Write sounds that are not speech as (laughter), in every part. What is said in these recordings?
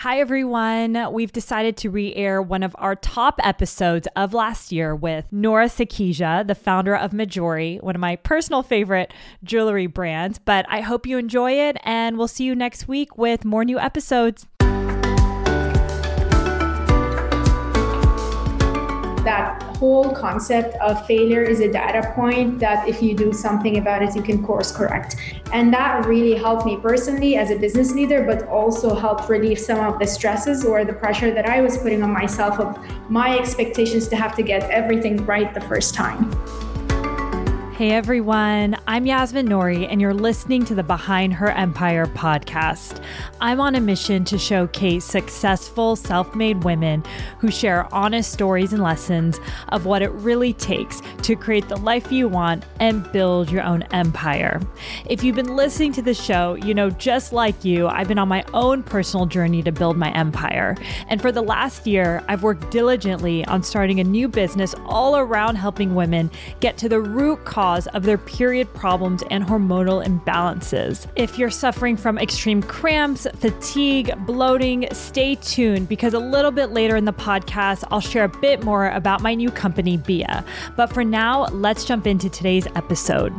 Hi, everyone. We've decided to re air one of our top episodes of last year with Nora Sakkijha, the founder of Mejuri, one of my personal favorite jewelry brands. But I hope you enjoy it, and we'll see you next week with more new episodes. That whole concept of failure is a data point that if you do something about it, you can course correct. And that really helped me personally as a business leader, but also helped relieve some of the stresses or the pressure that I was putting on myself of my expectations to have to get everything right the first time. Hey everyone, I'm Yasmin Nouri, and you're listening to the Behind Her Empire podcast. I'm on a mission to showcase successful self made women who share honest stories and lessons of what it really takes to create the life you want and build your own empire. If you've been listening to the show, you know, just like you, I've been on my own personal journey to build my empire. And for the last year, I've worked diligently on starting a new business all around helping women get to the root cause cause of their period problems and hormonal imbalances. If you're suffering from extreme cramps, fatigue, bloating, stay tuned because a little bit later in the podcast, I'll share a bit more about my new company, Bia. But for now, let's jump into today's episode.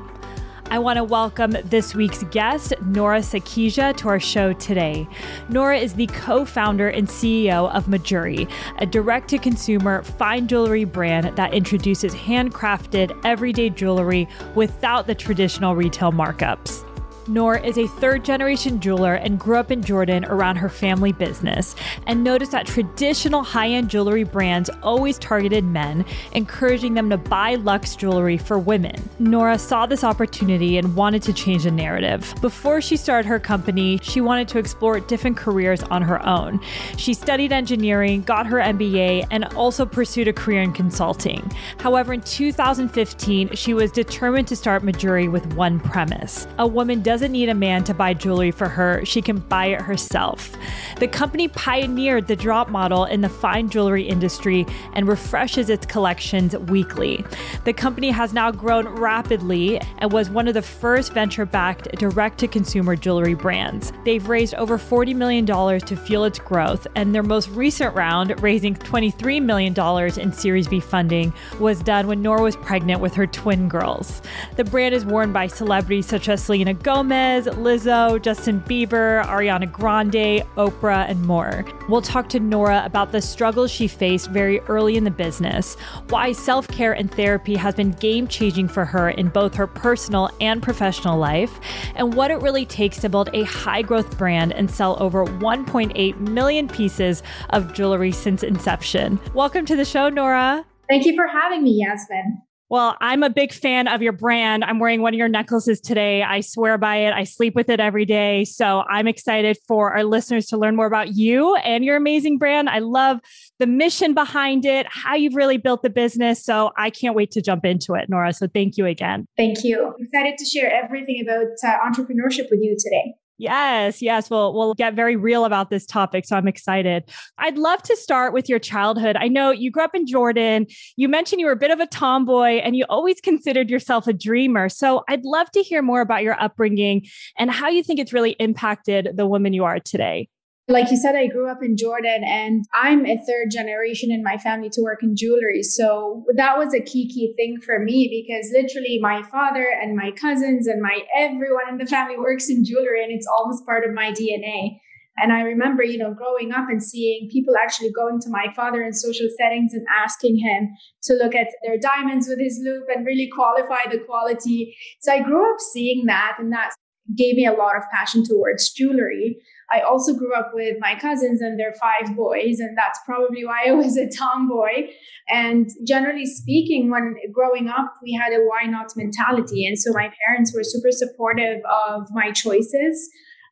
I want to welcome this week's guest, Nora Sakkijha, to our show today. Nora is the co founder and CEO of Mejuri, a direct to consumer fine jewelry brand that introduces handcrafted, everyday jewelry without the traditional retail markups. Noor is a third generation jeweler and grew up in Jordan around her family business and noticed that traditional high end jewelry brands always targeted men, encouraging them to buy luxe jewelry for women. Nora saw this opportunity and wanted to change the narrative. Before she started her company, she wanted to explore different careers on her own. She studied engineering, got her MBA, and also pursued a career in consulting. However, in 2015, she was determined to start Mejuri with one premise. A woman doesn't need a man to buy jewelry for her, she can buy it herself. The company pioneered the drop model in the fine jewelry industry and refreshes its collections weekly. The company has now grown rapidly and was one of the first venture backed direct to consumer jewelry brands. They've raised over $40 million to fuel its growth, and their most recent round, raising $23 million in Series B funding, was done when Nora was pregnant with her twin girls. The brand is worn by celebrities such as Selena Gomez. Gomez, Lizzo, Justin Bieber, Ariana Grande, Oprah, and more. We'll talk to Nora about the struggles she faced very early in the business, why self care and therapy has been game changing for her in both her personal and professional life, and what it really takes to build a high growth brand and sell over 1.8 million pieces of jewelry since inception. Welcome to the show, Nora. Thank you for having me, Yasmin. Well, I'm a big fan of your brand. I'm wearing one of your necklaces today. I swear by it. I sleep with it every day. So I'm excited for our listeners to learn more about you and your amazing brand. I love the mission behind it, how you've really built the business. So I can't wait to jump into it, Nora. So thank you again. Thank you. I'm excited to share everything about uh, entrepreneurship with you today. Yes, yes. Well, we'll get very real about this topic. So I'm excited. I'd love to start with your childhood. I know you grew up in Jordan. You mentioned you were a bit of a tomboy and you always considered yourself a dreamer. So I'd love to hear more about your upbringing and how you think it's really impacted the woman you are today. Like you said, I grew up in Jordan and I'm a third generation in my family to work in jewelry. So that was a key, key thing for me because literally my father and my cousins and my everyone in the family works in jewelry and it's almost part of my DNA. And I remember, you know, growing up and seeing people actually going to my father in social settings and asking him to look at their diamonds with his loupe and really qualify the quality. So I grew up seeing that and that gave me a lot of passion towards jewelry. I also grew up with my cousins and their five boys, and that's probably why I was a tomboy. And generally speaking, when growing up, we had a why not mentality. And so my parents were super supportive of my choices.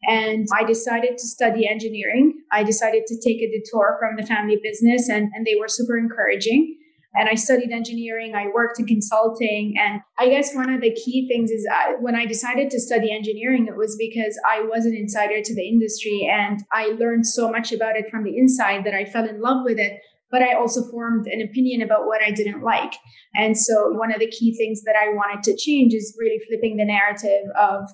And I decided to study engineering. I decided to take a detour from the family business, and, and they were super encouraging and I studied engineering. I worked in consulting. And I guess one of the key things is I, when I decided to study engineering, it was because I was an insider to the industry and I learned so much about it from the inside that I fell in love with it but I also formed an opinion about what I didn't like. And so one of the key things that I wanted to change is really flipping the narrative of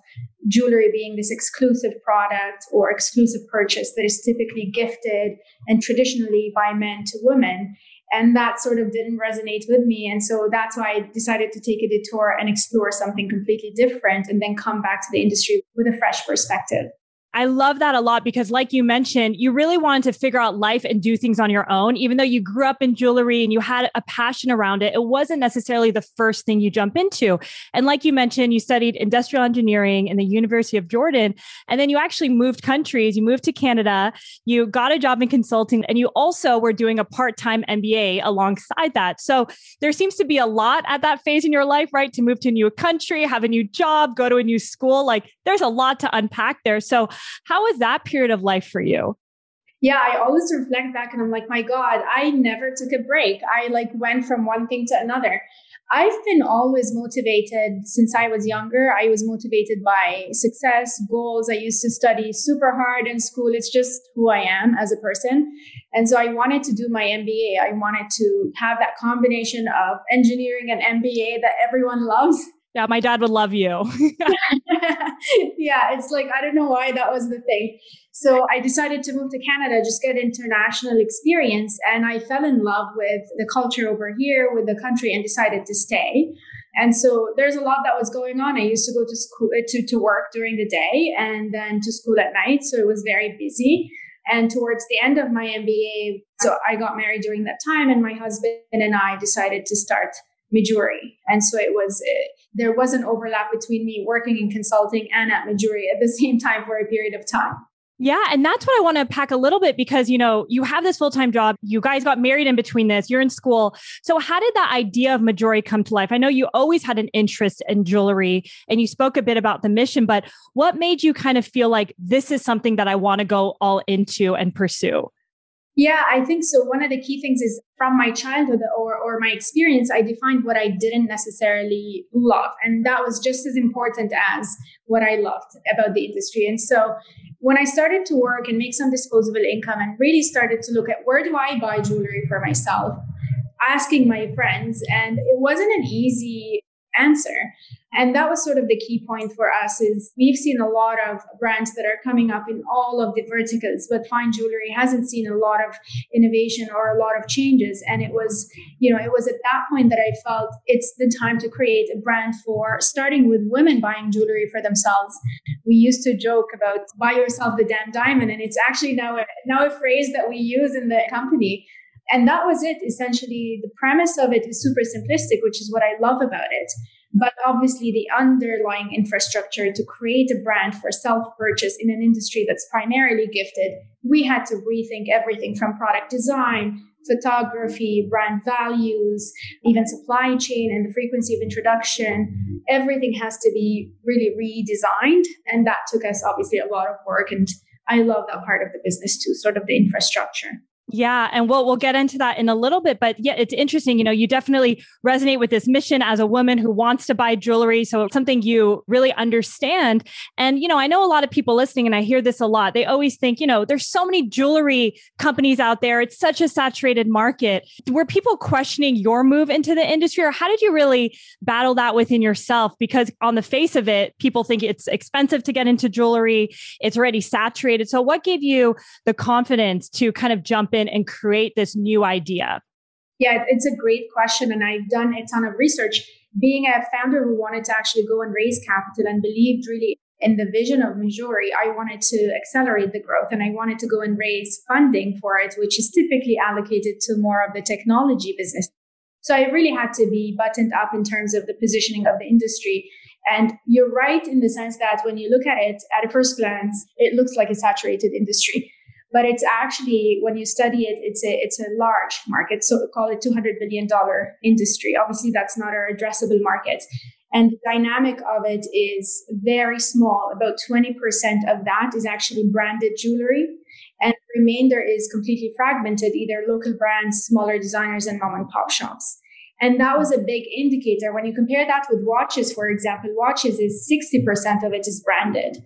jewelry being this exclusive product or exclusive purchase that is typically gifted and traditionally by men to women. And that sort of didn't resonate with me. And so that's why I decided to take a detour and explore something completely different and then come back to the industry with a fresh perspective. I love that a lot because, like you mentioned, you really wanted to figure out life and do things on your own. Even though you grew up in jewelry and you had a passion around it, it wasn't necessarily the first thing you jump into. And like you mentioned, you studied industrial engineering in the University of Jordan. And then you actually moved countries. You moved to Canada. You got a job in consulting. And you also were doing a part time MBA alongside that. So there seems to be a lot at that phase in your life, right? To move to a new country, have a new job, go to a new school. Like there's a lot to unpack there. So, how was that period of life for you? Yeah, I always reflect back and I'm like, my God, I never took a break. I like went from one thing to another. I've been always motivated since I was younger. I was motivated by success, goals. I used to study super hard in school. It's just who I am as a person. And so I wanted to do my MBA. I wanted to have that combination of engineering and MBA that everyone loves yeah, my dad would love you. (laughs) yeah, it's like, I don't know why that was the thing. So I decided to move to Canada, just get international experience. And I fell in love with the culture over here, with the country, and decided to stay. And so there's a lot that was going on. I used to go to school uh, to, to work during the day and then to school at night. So it was very busy. And towards the end of my MBA, so I got married during that time, and my husband and I decided to start Mejuri. And so it was, uh, there was an overlap between me working in consulting and at Mejuri at the (laughs) same time for a period of time. Yeah. And that's what I want to pack a little bit because, you know, you have this full time job. You guys got married in between this, you're in school. So, how did that idea of Mejuri come to life? I know you always had an interest in jewelry and you spoke a bit about the mission, but what made you kind of feel like this is something that I want to go all into and pursue? Yeah, I think so. One of the key things is from my childhood or, or my experience, I defined what I didn't necessarily love. And that was just as important as what I loved about the industry. And so when I started to work and make some disposable income and really started to look at where do I buy jewelry for myself, asking my friends, and it wasn't an easy answer. And that was sort of the key point for us is we've seen a lot of brands that are coming up in all of the verticals, but fine jewelry hasn't seen a lot of innovation or a lot of changes. And it was, you know, it was at that point that I felt it's the time to create a brand for starting with women buying jewelry for themselves. We used to joke about buy yourself the damn diamond. And it's actually now a, now a phrase that we use in the company. And that was it. Essentially, the premise of it is super simplistic, which is what I love about it but obviously the underlying infrastructure to create a brand for self purchase in an industry that's primarily gifted, we had to rethink everything from product design, photography, brand values, even supply chain and the frequency of introduction. Everything has to be really redesigned. And that took us obviously a lot of work. And I love that part of the business too, sort of the infrastructure. Yeah, and we'll we'll get into that in a little bit, but yeah, it's interesting. You know, you definitely resonate with this mission as a woman who wants to buy jewelry, so it's something you really understand. And you know, I know a lot of people listening, and I hear this a lot. They always think, you know, there's so many jewelry companies out there; it's such a saturated market. Were people questioning your move into the industry, or how did you really battle that within yourself? Because on the face of it, people think it's expensive to get into jewelry; it's already saturated. So, what gave you the confidence to kind of jump in and create this new idea? Yeah, it's a great question. And I've done a ton of research. Being a founder who wanted to actually go and raise capital and believed really in the vision of Mejuri, I wanted to accelerate the growth and I wanted to go and raise funding for it, which is typically allocated to more of the technology business. So I really had to be buttoned up in terms of the positioning of the industry. And you're right in the sense that when you look at it at a first glance, it looks like a saturated industry but it's actually when you study it it's a it's a large market. So call it 200 billion dollar industry. Obviously that's not our addressable market. And the dynamic of it is very small. About 20% of that is actually branded jewelry. And the remainder is completely fragmented either local brands smaller designers and mom and pop shops. And that was a big indicator. When you compare that with watches for example watches is 60% of it is branded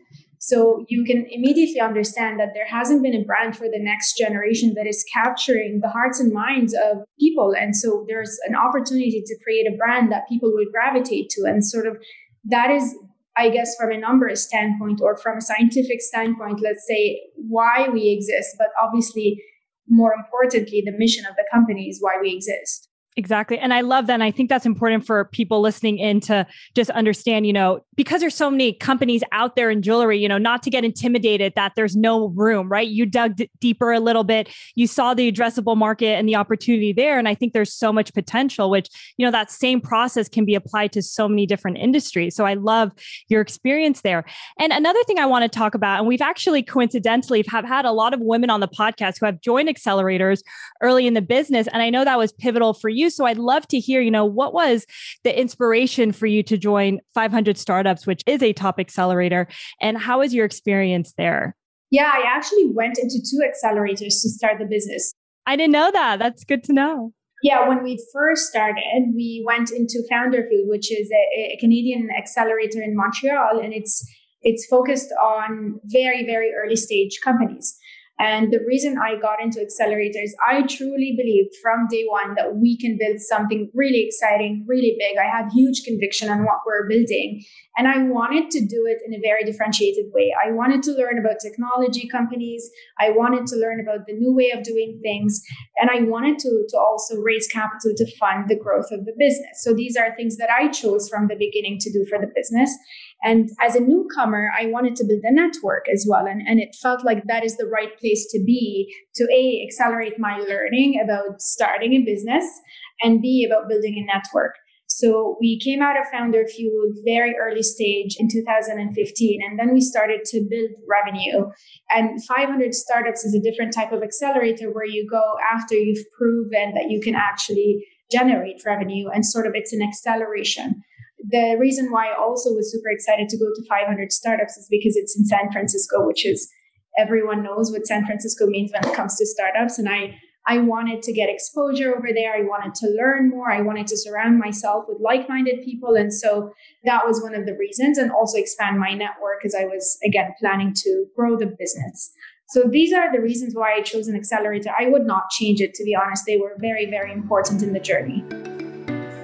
So you can immediately understand that there hasn't been a brand for the next generation that is capturing the hearts and minds of people. And so there's an opportunity to create a brand that people will gravitate to. And sort of that is, I guess, from a numbers standpoint or from a scientific standpoint, let's say why we exist. But obviously, more importantly, the mission of the company is why we exist. Exactly. And I love that. And I think that's important for people listening in to just understand, you know, because there's so many companies out there in jewelry, you know, not to get intimidated that there's no room, right? You dug d- deeper a little bit. You saw the addressable market and the opportunity there. And I think there's so much potential, which, you know, that same process can be applied to so many different industries. So I love your experience there. And another thing I want to talk about, and we've actually coincidentally have had a lot of women on the podcast who have joined accelerators early in the business. And I know that was pivotal for you. So I'd love to hear, you know, what was the inspiration for you to join 500 Startups, which is a top accelerator, and how was your experience there? Yeah, I actually went into two accelerators to start the business. I didn't know that. That's good to know. Yeah, when we first started, we went into FounderFuel, which is a, a Canadian accelerator in Montreal, and it's it's focused on very very early stage companies. And the reason I got into accelerators, I truly believed from day one that we can build something really exciting, really big. I had huge conviction on what we're building. And I wanted to do it in a very differentiated way. I wanted to learn about technology companies. I wanted to learn about the new way of doing things. And I wanted to, to also raise capital to fund the growth of the business. So these are things that I chose from the beginning to do for the business. And as a newcomer, I wanted to build a network as well. And, and it felt like that is the right place to be to A, accelerate my learning about starting a business and B, about building a network. So we came out of FounderFuel very early stage in 2015, and then we started to build revenue. And 500 Startups is a different type of accelerator where you go after you've proven that you can actually generate revenue, and sort of it's an acceleration the reason why I also was super excited to go to 500 startups is because it's in San Francisco, which is everyone knows what San Francisco means when it comes to startups. And I, I wanted to get exposure over there. I wanted to learn more. I wanted to surround myself with like minded people. And so that was one of the reasons, and also expand my network as I was, again, planning to grow the business. So these are the reasons why I chose an accelerator. I would not change it, to be honest. They were very, very important in the journey.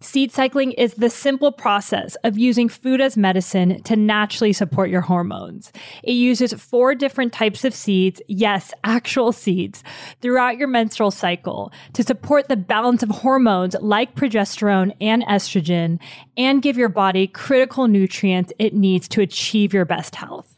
Seed cycling is the simple process of using food as medicine to naturally support your hormones. It uses four different types of seeds, yes, actual seeds, throughout your menstrual cycle to support the balance of hormones like progesterone and estrogen and give your body critical nutrients it needs to achieve your best health.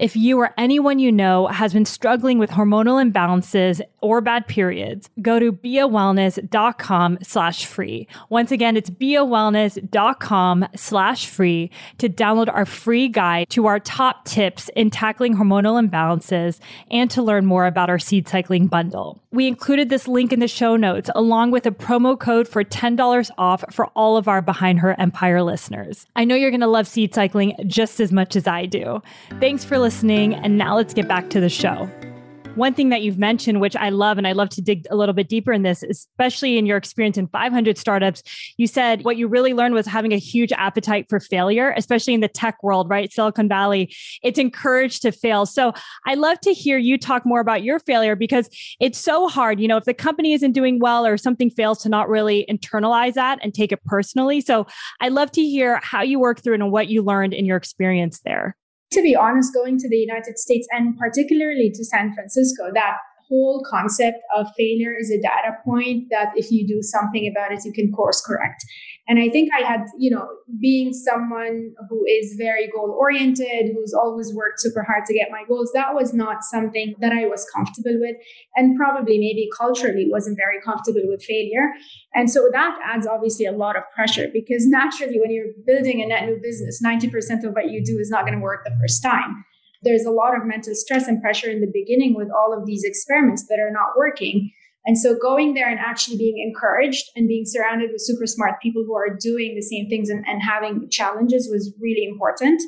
If you or anyone you know has been struggling with hormonal imbalances or bad periods, go to beawellness.com slash free. Once again, it's beawellness.com slash free to download our free guide to our top tips in tackling hormonal imbalances and to learn more about our seed cycling bundle. We included this link in the show notes along with a promo code for $10 off for all of our Behind Her Empire listeners. I know you're going to love seed cycling just as much as I do. Thanks for listening listening. And now let's get back to the show. One thing that you've mentioned, which I love, and I love to dig a little bit deeper in this, especially in your experience in 500 startups, you said what you really learned was having a huge appetite for failure, especially in the tech world, right? Silicon Valley, it's encouraged to fail. So I love to hear you talk more about your failure because it's so hard. You know, if the company isn't doing well or something fails to not really internalize that and take it personally. So I love to hear how you work through it and what you learned in your experience there to be honest, going to the United States and particularly to San Francisco, that whole concept of failure is a data point that if you do something about it, you can course correct. And I think I had, you know, being someone who is very goal oriented, who's always worked super hard to get my goals, that was not something that I was comfortable with. And probably maybe culturally wasn't very comfortable with failure. And so that adds obviously a lot of pressure because naturally, when you're building a net new business, 90% of what you do is not going to work the first time. There's a lot of mental stress and pressure in the beginning with all of these experiments that are not working. And so going there and actually being encouraged and being surrounded with super smart people who are doing the same things and, and having challenges was really important.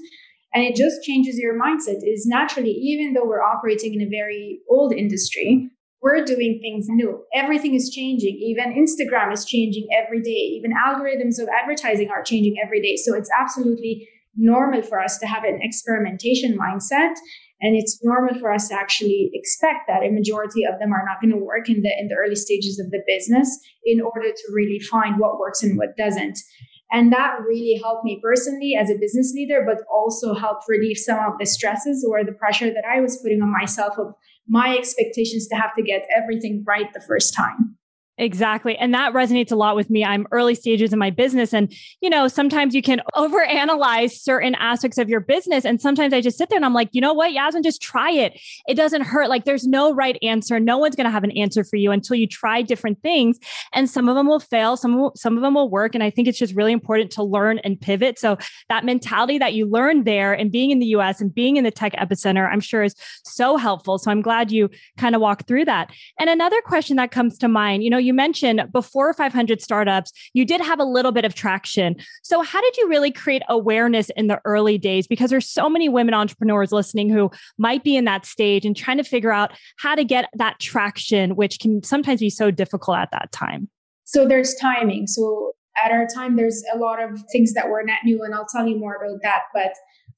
And it just changes your mindset is naturally, even though we're operating in a very old industry, we're doing things new. Everything is changing. Even Instagram is changing every day. Even algorithms of advertising are changing every day. So it's absolutely normal for us to have an experimentation mindset and it's normal for us to actually expect that a majority of them are not going to work in the in the early stages of the business in order to really find what works and what doesn't. And that really helped me personally as a business leader but also helped relieve some of the stresses or the pressure that i was putting on myself of my expectations to have to get everything right the first time Exactly. And that resonates a lot with me. I'm early stages in my business. And, you know, sometimes you can (laughs) overanalyze certain aspects of your business. And sometimes I just sit there and I'm like, you know what, Yasmin, just try it. It doesn't hurt. Like there's no right answer. No one's going to have an answer for you until you try different things. And some of them will fail, some, some of them will work. And I think it's just really important to learn and pivot. So that mentality that you learned there and being in the US and being in the tech epicenter, I'm sure is so helpful. So I'm glad you kind of walked through that. And another question that comes to mind, you know, you mentioned before 500 startups, you did have a little bit of traction. So, how did you really create awareness in the early days? Because there's so many women entrepreneurs listening who might be in that stage and trying to figure out how to get that traction, which can sometimes be so difficult at that time. So, there's timing. So, at our time, there's a lot of things that were net new, and I'll tell you more about that. But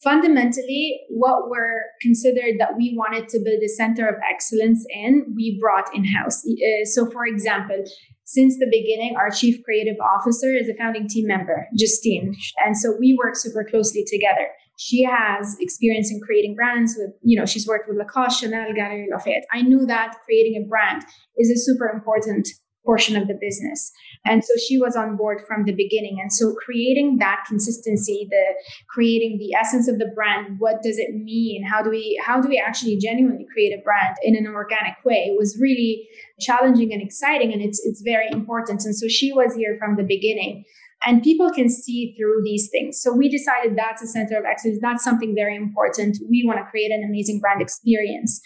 fundamentally, what were considered that we wanted to build a center of excellence in, we brought in house. Uh, so, for example, since the beginning, our chief creative officer is a founding team member, Justine. And so we work super closely together. She has experience in creating brands with, you know, she's worked with Lacoste, Chanel, Galeries Lafayette. I knew that creating a brand is a super important portion of the business. And so she was on board from the beginning. And so creating that consistency, the creating the essence of the brand, what does it mean? How do we how do we actually genuinely create a brand in an organic way it was really challenging and exciting and it's it's very important. And so she was here from the beginning. And people can see through these things. So we decided that's a center of excellence. That's something very important. We want to create an amazing brand experience.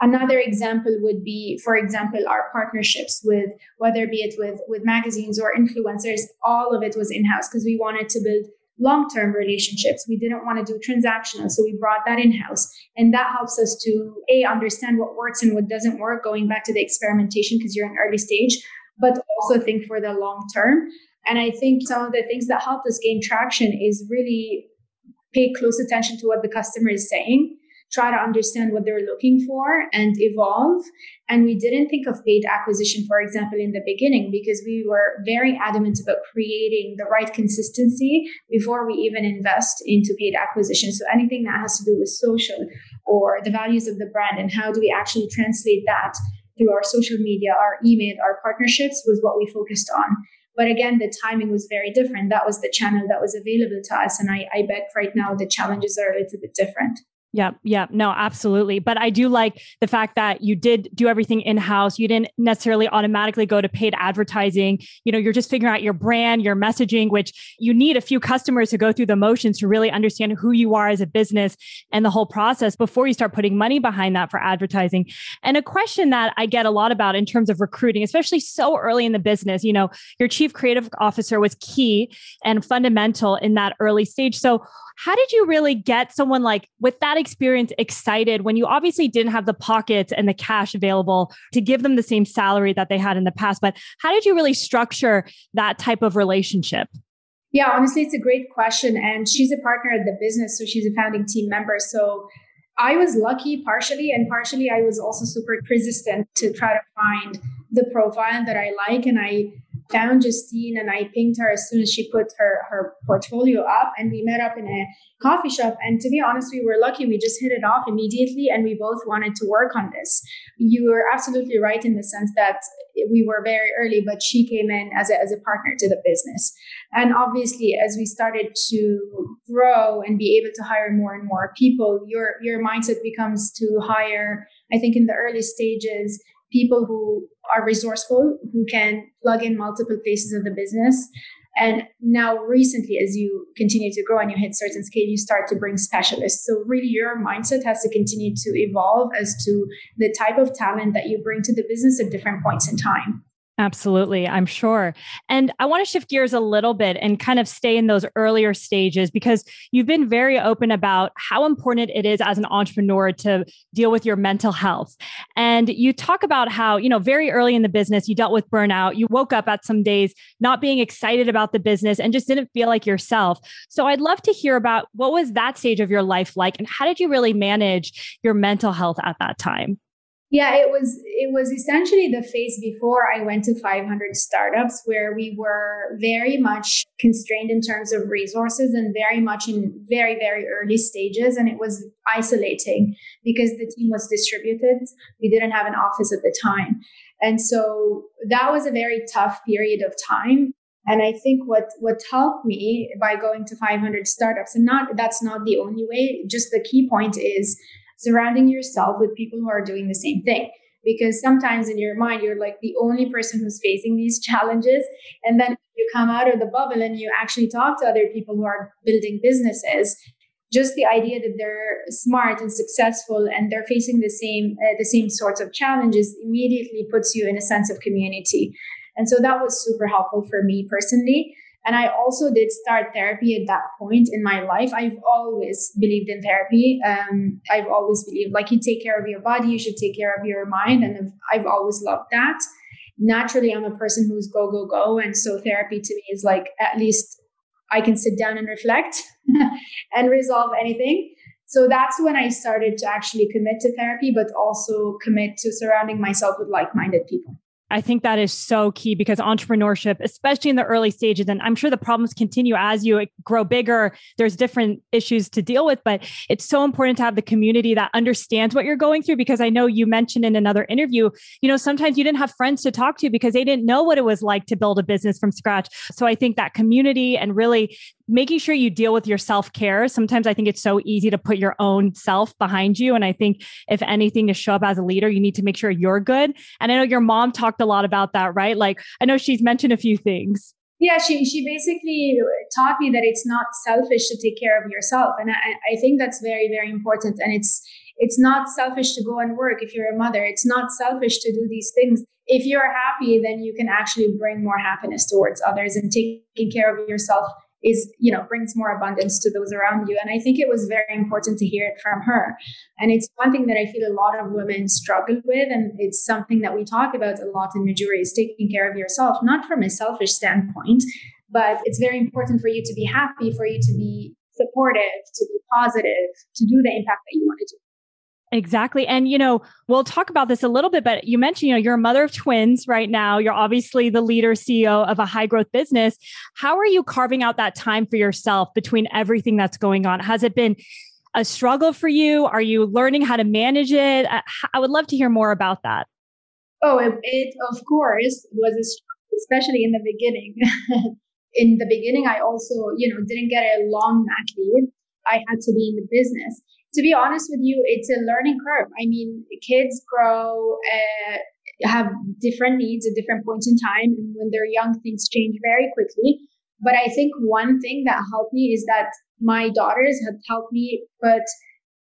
Another example would be, for example, our partnerships with whether be it with with magazines or influencers. All of it was in house because we wanted to build long term relationships. We didn't want to do transactional, so we brought that in house, and that helps us to a understand what works and what doesn't work. Going back to the experimentation because you're in early stage, but also think for the long term. And I think some of the things that helped us gain traction is really pay close attention to what the customer is saying try to understand what they're looking for and evolve. And we didn't think of paid acquisition, for example, in the beginning, because we were very adamant about creating the right consistency before we even invest into paid acquisition. So anything that has to do with social or the values of the brand and how do we actually translate that through our social media, our email, our partnerships was what we focused on. But again, the timing was very different. That was the channel that was available to us. And I, I bet right now the challenges are a little bit different. Yeah, yeah, no, absolutely. But I do like the fact that you did do everything in house. You didn't necessarily automatically go to paid advertising. You know, you're just figuring out your brand, your messaging, which you need a few customers to go through the motions to really understand who you are as a business and the whole process before you start putting money behind that for advertising. And a question that I get a lot about in terms of recruiting, especially so early in the business, you know, your chief creative officer was key and fundamental in that early stage. So, how did you really get someone like with that experience excited when you obviously didn't have the pockets and the cash available to give them the same salary that they had in the past? But how did you really structure that type of relationship? Yeah, honestly, it's a great question. And she's a partner at the business. So she's a founding team member. So I was lucky partially, and partially I was also super persistent to try to find the profile that I like. And I found Justine and I pinged her as soon as she put her, her portfolio up and we met up in a coffee shop. And to be honest, we were lucky. We just hit it off immediately and we both wanted to work on this. You were absolutely right in the sense that we were very early, but she came in as a, as a partner to the business. And obviously, as we started to grow and be able to hire more and more people, your, your mindset becomes to hire, I think in the early stages, people who are resourceful, who can plug in multiple places of the business. And now, recently, as you continue to grow and you hit certain scale, you start to bring specialists. So, really, your mindset has to continue to evolve as to the type of talent that you bring to the business at different points in time. Absolutely, I'm sure. And I want to shift gears a little bit and kind of stay in those earlier stages because you've been very open about how important it is as an entrepreneur to deal with your mental health. And you talk about how, you know, very early in the business, you dealt with burnout. You woke up at some days not being excited about the business and just didn't feel like yourself. So I'd love to hear about what was that stage of your life like and how did you really manage your mental health at that time? Yeah, it was it was essentially the phase before I went to 500 startups where we were very much constrained in terms of resources and very much in very very early stages and it was isolating because the team was distributed. We didn't have an office at the time. And so that was a very tough period of time and I think what what helped me by going to 500 startups, and not that's not the only way. Just the key point is surrounding yourself with people who are doing the same thing. Because sometimes in your mind, you're like the only person who's facing these challenges. And then you come out of the bubble and you actually talk to other people who are building businesses. Just the idea that they're smart and successful and they're facing the same uh, the same sorts of challenges immediately puts you in a sense of community. And so that was super helpful for me personally. And I also did start therapy at that point in my life. I've always believed in therapy. Um, I've always believed like you take care of your body, you should take care of your mind. And I've, I've always loved that. Naturally, I'm a person who's go, go, go. And so therapy to me is like at least I can sit down and reflect (laughs) and resolve anything. So that's when I started to actually commit to therapy, but also commit to surrounding myself with like minded people. I think that is so key because entrepreneurship, especially in the early stages, and I'm sure the problems continue as you grow bigger, there's different issues to deal with, but it's so important to have the community that understands what you're going through. Because I know you mentioned in another interview, you know, sometimes you didn't have friends to talk to because they didn't know what it was like to build a business from scratch. So I think that community and really making sure you deal with your self care. Sometimes I think it's so easy to put your own self behind you. And I think if anything to show up as a leader, you need to make sure you're good. And I know your mom talked a lot about that, right? Like I know she's mentioned a few things. Yeah, she, she basically taught me that it's not selfish to take care of yourself. And I, I think that's very, very important. And it's, it's not selfish to go and work if you're a mother. It's not selfish to do these things. If you're happy, then you can actually bring more happiness towards others and taking care of yourself is you know brings more abundance to those around you. And i think it was very important to hear it from her. And it's one thing that i feel a lot of women struggle with and it's something that we talk about a lot in Mejuri is taking care of yourself not from a selfish standpoint but it's very important for you to be happy for you to be supportive to be positive to do the impact that you want to do Exactly. And, you know, we'll talk about this a little bit, but you mentioned, you know, you're a mother of twins right now. You're obviously the leader, CEO of a high growth business. How are you carving out that time for yourself between everything that's going on? Has it been a struggle for you? Are you learning how to manage it? Uh, I would love to hear more about that. Oh, it, it of course was a struggle, especially in the beginning. (laughs) in the beginning, I also, you know, didn't get a long mat leave. I had to be in the business to be honest with you, it's a learning curve. I mean, kids grow, uh, have different needs at different points in time. And when they're young, things change very quickly. But I think one thing that helped me is that my daughters have helped me put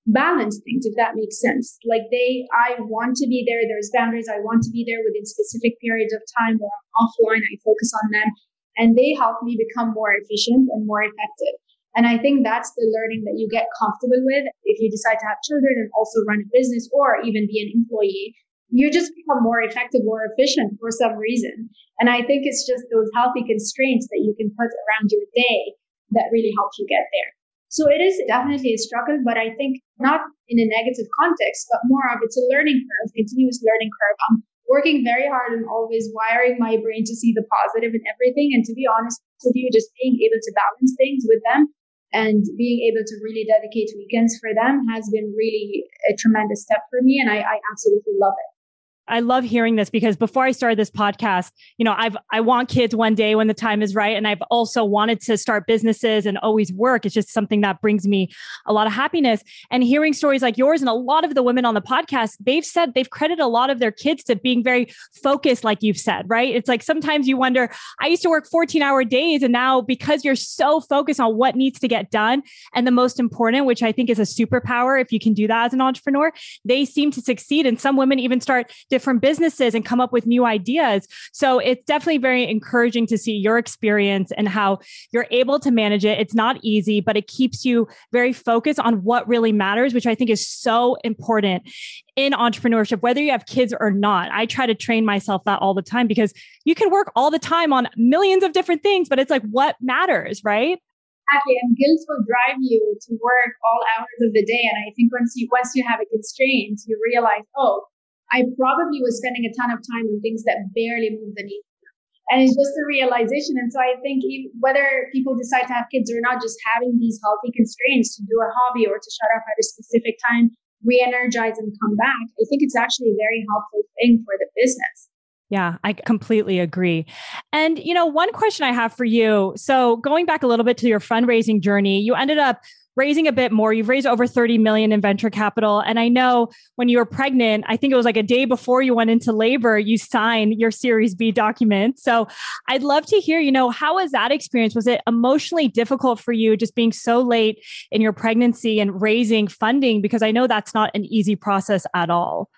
balance things, if that makes sense. Like they, I want to be there. There's boundaries. I want to be there within specific periods of time where I'm offline. I focus on them and they help me become more efficient and more effective. And I think that's the learning that you get comfortable with if you decide to have children and also run a business or even be an employee. You just become more effective, more efficient for some reason. And I think it's just those healthy constraints that you can put around your day that really help you get there. So it is definitely a struggle, but I think not in a negative context, but more of it's a learning curve, continuous learning curve. I'm working very hard and always wiring my brain to see the positive in everything. And to be honest with you, just being able to balance things with them and being able to really dedicate weekends for them has been really a tremendous step for me and I, I absolutely love it I love hearing this because before I started this podcast, you know, I've I want kids one day when the time is right and I've also wanted to start businesses and always work. It's just something that brings me a lot of happiness. And hearing stories like yours and a lot of the women on the podcast, they've said they've credited a lot of their kids to being very focused like you've said, right? It's like sometimes you wonder, I used to work 14-hour days and now because you're so focused on what needs to get done and the most important, which I think is a superpower if you can do that as an entrepreneur, they seem to succeed and some women even start different businesses and come up with new ideas. So it's definitely very encouraging to see your experience and how you're able to manage it. It's not easy, but it keeps you very focused on what really matters, which I think is so important in entrepreneurship, whether you have kids or not. I try to train myself that all the time because you can work all the time on millions of different things, but it's like what matters, right? Exactly, and guilt will drive you to work all hours of the day. And I think once you once you have a constraint, you realize, oh, I probably was spending a ton of time on things that barely move the needle. And it's just a realization. And so I think whether people decide to have kids or not, just having these healthy constraints to do a hobby or to shut off at a specific time, re energize and come back, I think it's actually a very helpful thing for the business. Yeah, I completely agree. And, you know, one question I have for you. So, going back a little bit to your fundraising journey, you ended up raising a bit more. You've raised over 30 million in venture capital. And I know when you were pregnant, I think it was like a day before you went into labor, you signed your Series B document. So I'd love to hear, you know, how was that experience? Was it emotionally difficult for you just being so late in your pregnancy and raising funding? Because I know that's not an easy process at all.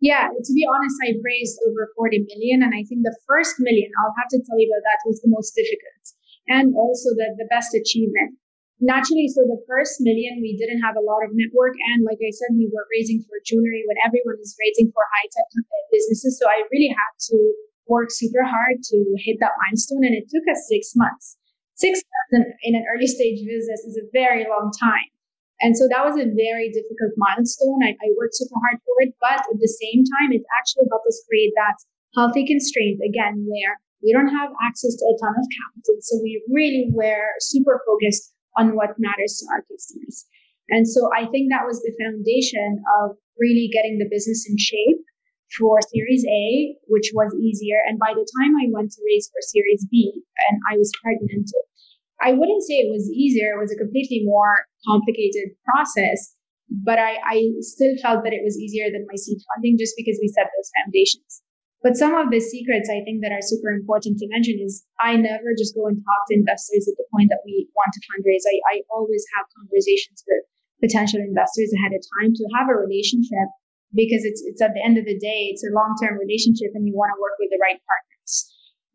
Yeah, to be honest, I've raised over 40 million. And I think the first million, I'll have to tell you about that, was the most difficult and also the, the best achievement naturally, so the first million, we didn't have a lot of network. And like I said, we were raising for jewelry when everyone is raising for high tech uh, businesses. So I really had to work super hard to hit that milestone. And it took us six months. Six months in an early stage business is a very long time. And so that was a very difficult milestone. I, I worked super hard for it, but at the same time, it actually helped us create that healthy constraint again, where we don't have access to a ton of capital. So we really were super focused on what matters to our customers. And so I think that was the foundation of really getting the business in shape for Series A, which was easier. And by the time I went to raise for Series B and I was pregnant, I wouldn't say it was easier. It was a completely more complicated process, but I, I still felt that it was easier than my seed funding just because we set those foundations. But some of the secrets I think that are super important to mention is I never just go and talk to investors at the point that we want to fundraise. I, I always have conversations with potential investors ahead of time to have a relationship because it's it's at the end of the day, it's a long-term relationship and you want to work with the right partners.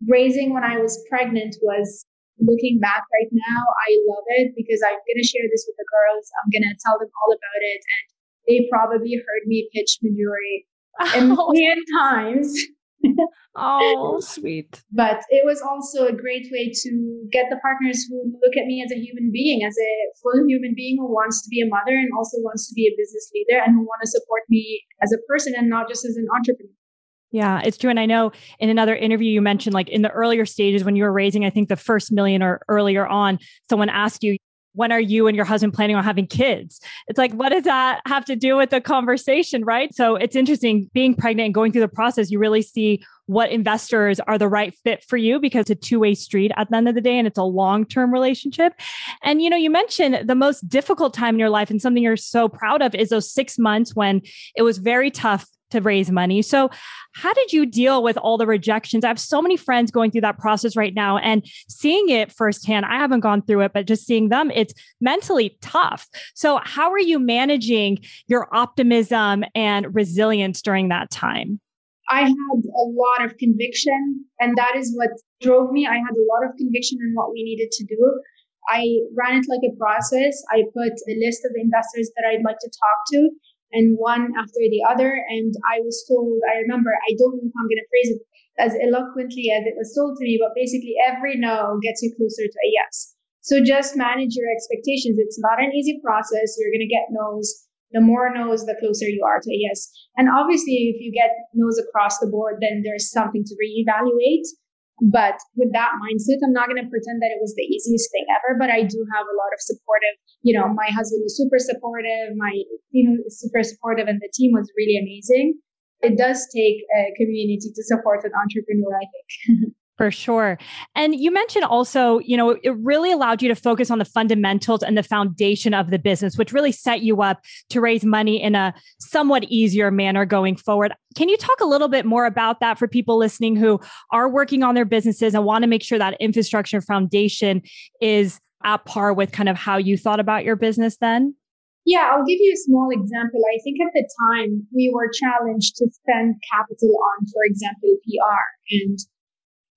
Raising when I was pregnant was looking back right now, I love it because I'm gonna share this with the girls. I'm gonna tell them all about it and they probably heard me pitch Mejuri a million (laughs) oh. times oh, (laughs) sweet. But it was also a great way to get the partners who look at me as a human being, as a full human being who wants to be a mother and also wants to be a business leader and who want to support me as a person and not just as an entrepreneur. Yeah, it's true. And I know in another interview you mentioned like in the earlier stages when you were raising, I think the first million or earlier on, someone asked you, when are you and your husband planning on having kids? It's like, what does that have to do with the conversation? Right. So it's interesting being pregnant and going through the process, you really see what investors are the right fit for you because it's a two-way street at the end of the day and it's a long-term relationship. And you know, you mentioned the most difficult time in your life and something you're so proud of is those 6 months when it was very tough to raise money. So, how did you deal with all the rejections? I have so many friends going through that process right now and seeing it firsthand. I haven't gone through it, but just seeing them, it's mentally tough. So, how are you managing your optimism and resilience during that time? I had a lot of conviction, and that is what drove me. I had a lot of conviction in what we needed to do. I ran it like a process. I put a list of investors that I'd like to talk to, and one after the other. And I was told, I remember, I don't know if I'm going to phrase it as eloquently as it was told to me, but basically every no gets you closer to a yes. So just manage your expectations. It's not an easy process. You're going to get no's. The more no's, the closer you are to a yes. And obviously, if you get no's across the board, then there's something to reevaluate. But with that mindset, I'm not going to pretend that it was the easiest thing ever, but I do have a lot of supportive, you know, my husband is super supportive, my team is super supportive, and the team was really amazing. It does take a community to support an entrepreneur, I think. (laughs) For sure. And you mentioned also, you know, it really allowed you to focus on the fundamentals and the foundation of the business, which really set you up to raise money in a somewhat easier manner going forward. Can you talk a little bit more about that for people listening who are working on their businesses and want to make sure that infrastructure foundation is at par with kind of how you thought about your business then? Yeah, I'll give you a small example. I think at the time we were challenged to spend capital on, for example, PR. And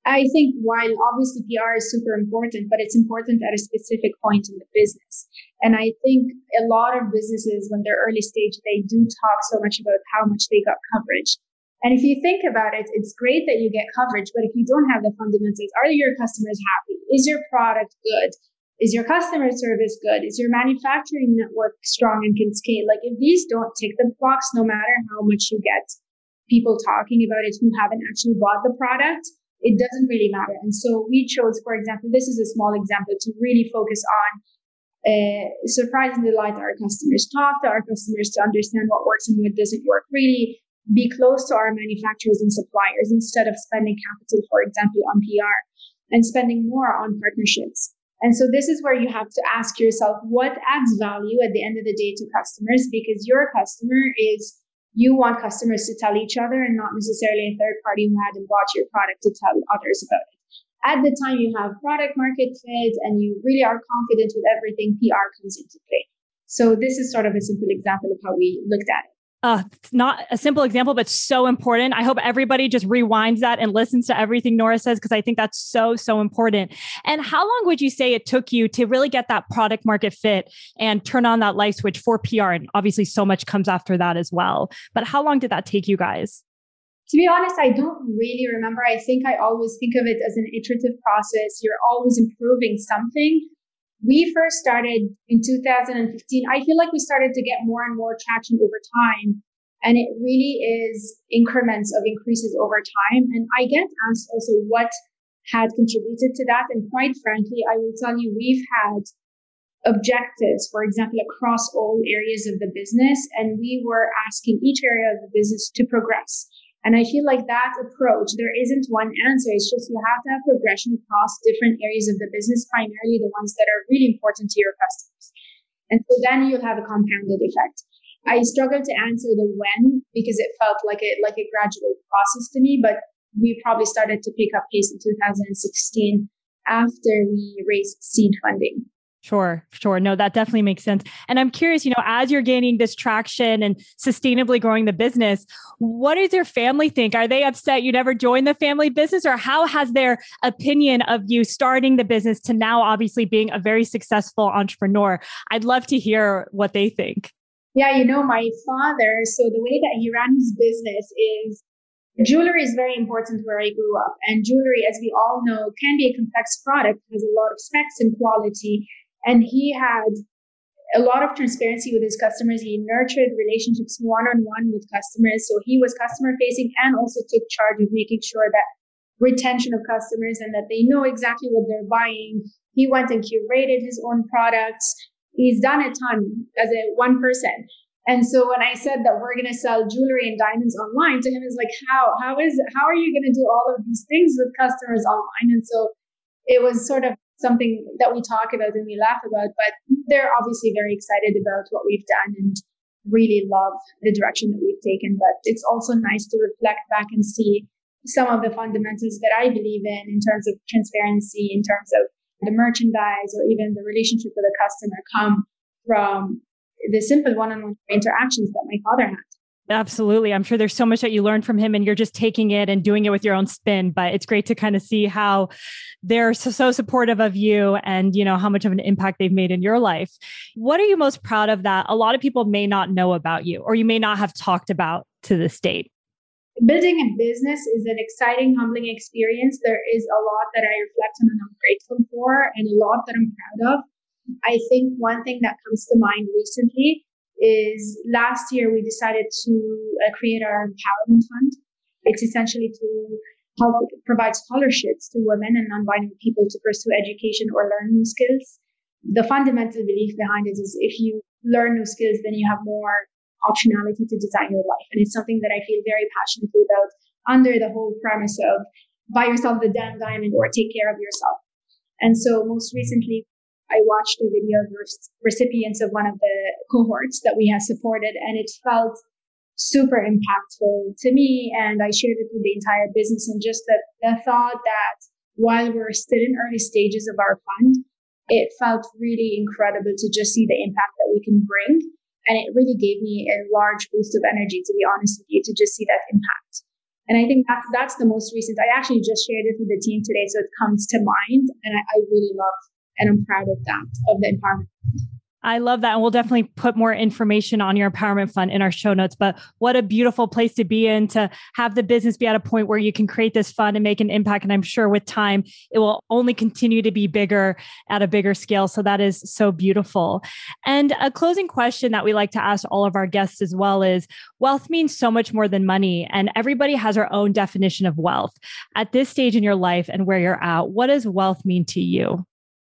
I think while obviously PR is super important, but it's important at a specific point in the business. And I think a lot of businesses, when they're early stage, they do talk so much about how much they got coverage. And if you think about it, it's great that you get coverage, but if you don't have the fundamentals, are your customers happy? Is your product good? Is your customer service good? Is your manufacturing network strong and can scale? Like if these don't tick the box, no matter how much you get people talking about it who haven't actually bought the product, it doesn't really matter. And so we chose, for example, this is a small example to really focus on uh, surprise and delight our customers, talk to our customers to understand what works and what doesn't work, really be close to our manufacturers and suppliers instead of spending capital, for example, on PR and spending more on partnerships. And so this is where you have to ask yourself what adds value at the end of the day to customers because your customer is you want customers to tell each other and not necessarily a third party who hadn't bought your product to tell others about it. At the time you have product market fit and you really are confident with everything, PR comes into play. So this is sort of a simple example of how we looked at it uh, not a simple example, but so important. I hope everybody just rewinds that and listens to everything Noura says because I think that's so, so important. And how long would you say it took you to really get that product market fit and turn on that light switch for PR? And obviously, so much comes after that as well. But how long did that take you guys? To be honest, I don't really remember. I think I always think of it as an iterative process. You're always improving something we first started in 2015. I feel like we started to get more and more traction over time. And it really is increments of increases over time. And I get asked also what had contributed to that. And quite frankly, I will tell you, we've had objectives, for example, across all areas of the business. And we were asking each area of the business to progress. And I feel like that approach, there isn't one answer. It's just you have to have progression across different areas of the business, primarily the ones that are really important to your customers. And so then you'll have a compounded effect. I struggled to answer the when because it felt like a like a gradual process to me, but we probably started to pick up pace in 2016 after we raised seed funding. Sure, sure. No, that definitely makes sense. And I'm curious, you know, as you're gaining this traction and sustainably growing the business, what does your family think? Are they upset you never joined the family business, or how has their opinion of you starting the business to now obviously being a very successful entrepreneur? I'd love to hear what they think. Yeah, you know, my father, so the way that he ran his business is Jewelry is very important where I grew up. And jewelry, as we all know, can be a complex product, has a lot of specs and quality. And he had a lot of transparency with his customers. He nurtured relationships one on one with customers. So he was customer facing and also took charge of making sure that retention of customers and that they know exactly what they're buying. He went and curated his own products. He's done a ton as a one person. And so when I said that we're going to sell jewelry and diamonds online to him, is like, how, how is, how are you going to do all of these things with customers online? And so it was sort of something that we talk about and we laugh about, but they're obviously very excited about what we've done and really love the direction that we've taken. But it's also nice to reflect back and see some of the fundamentals that I believe in, in terms of transparency, in terms of the merchandise, or even the relationship with the customer come from the simple one-on-one interactions that my father had. Absolutely. I'm sure there's so much that you learned from him and you're just taking it and doing it with your own spin, but it's great to kind of see how they're so, so, supportive of you and you know how much of an impact they've made in your life. What are you most proud of that a lot of people may not know about you or you may not have talked about to this date? Building a business is an exciting, humbling experience. There is a lot that I reflect on and I'm grateful for and a lot that I'm proud of. I think one thing that comes to mind recently is last year we decided to uh, create our empowerment fund. It's essentially to help provide scholarships to women and non-binary people to pursue education or learn new skills. The fundamental belief behind it is if you learn new skills, then you have more optionality to design your life. And it's something that I feel very passionately about under the whole premise of buy yourself the damn diamond or take care of yourself. And so most recently, I watched a video of recipients of one of the cohorts that we had supported, and it felt super impactful to me. And I shared it with the entire business, and just the, the thought that while we're still in early stages of our fund, it felt really incredible to just see the impact that we can bring. And it really gave me a large boost of energy, to be honest with you, to just see that impact. And I think that's that's the most recent. I actually just shared it with the team today, so it comes to mind, and I, I really love and I'm proud of that, of the empowerment. I love that. And we'll definitely put more information on your empowerment fund in our show notes. But what a beautiful place to be in to have the business be at a point where you can create this fund and make an impact. And I'm sure with time, it will only continue to be bigger at a bigger scale. So that is so beautiful. And a closing question that we like to ask all of our guests as well is wealth means so much more than money. And everybody has our own definition of wealth. At this stage in your life and where you're at, what does wealth mean to you?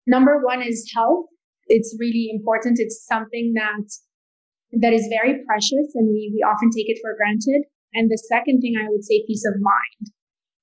Number one is health. It's really important. It's something that that is very precious and we, we often take it for granted. And the second thing I would say, peace of mind.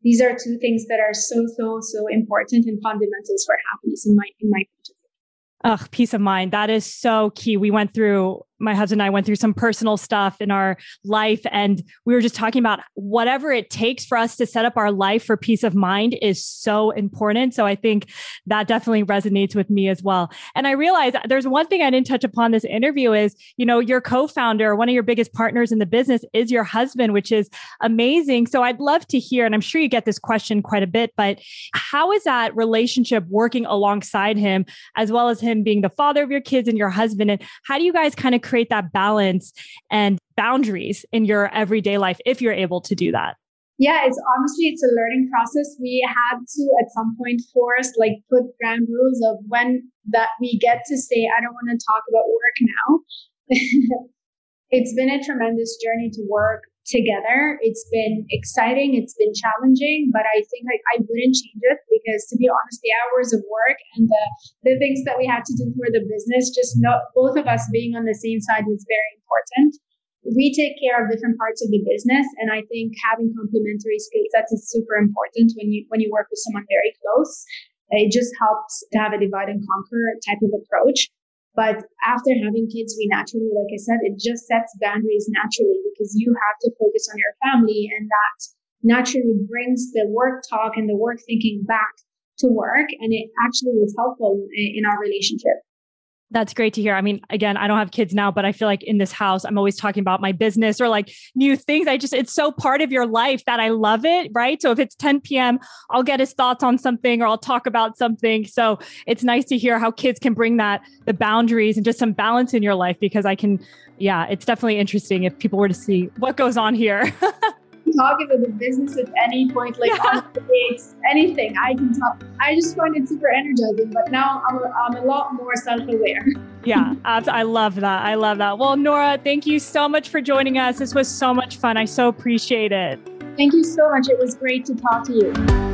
These are two things that are so, so, so important and fundamentals for happiness in my in my point of view. Ugh, peace of mind. That is so key. We went through my husband and I went through some personal stuff in our life. And we were just talking about whatever it takes for us to set up our life for peace of mind is so important. So I think that definitely resonates with me as well. And I realized there's one thing I didn't touch upon this interview is, you know, your co-founder, one of your biggest partners in the business is your husband, which is amazing. So I'd love to hear, and I'm sure you get this question quite a bit, but how is that relationship working alongside him, as well as him being the father of your kids and your husband? And how do you guys kind of create that balance and boundaries in your everyday life if you're able to do that? Yeah, it's honestly it's a learning process. We had to at some point force like put ground rules of when that we get to say I don't want to talk about work now. (laughs) it's been a tremendous journey to work together. It's been exciting, it's been challenging, but I think I, I wouldn't change it because to be honest, the hours of work and the, the things that we had to do for the business, just no, both of us being on the same side was very important. We take care of different parts of the business, and I think having complementary skill sets is super important when you when you work with someone very close. It just helps to have a divide and conquer type of approach. But after having kids, we naturally, like I said, it just sets boundaries naturally because you have to focus on your family and that naturally brings the work talk and the work thinking back to work. And it actually was helpful in our relationship. That's great to hear. I mean, again, I don't have kids now, but I feel like in this house, I'm always talking about my business or like new things. I just, it's so part of your life that I love it. Right. So if it's 10 p.m., I'll get his thoughts on something or I'll talk about something. So it's nice to hear how kids can bring that, the boundaries and just some balance in your life because I can, yeah, it's definitely interesting if people were to see what goes on here. (laughs) talking about the business at any point, like yeah. on (laughs) dates, anything. I can talk. I just find it super energizing. But now I'm a, I'm a lot more self-aware. (laughs) yeah, I love that. I love that. Well, Noura, thank you so much for joining us. This was so much fun. I so appreciate it. Thank you so much. It was great to talk to you.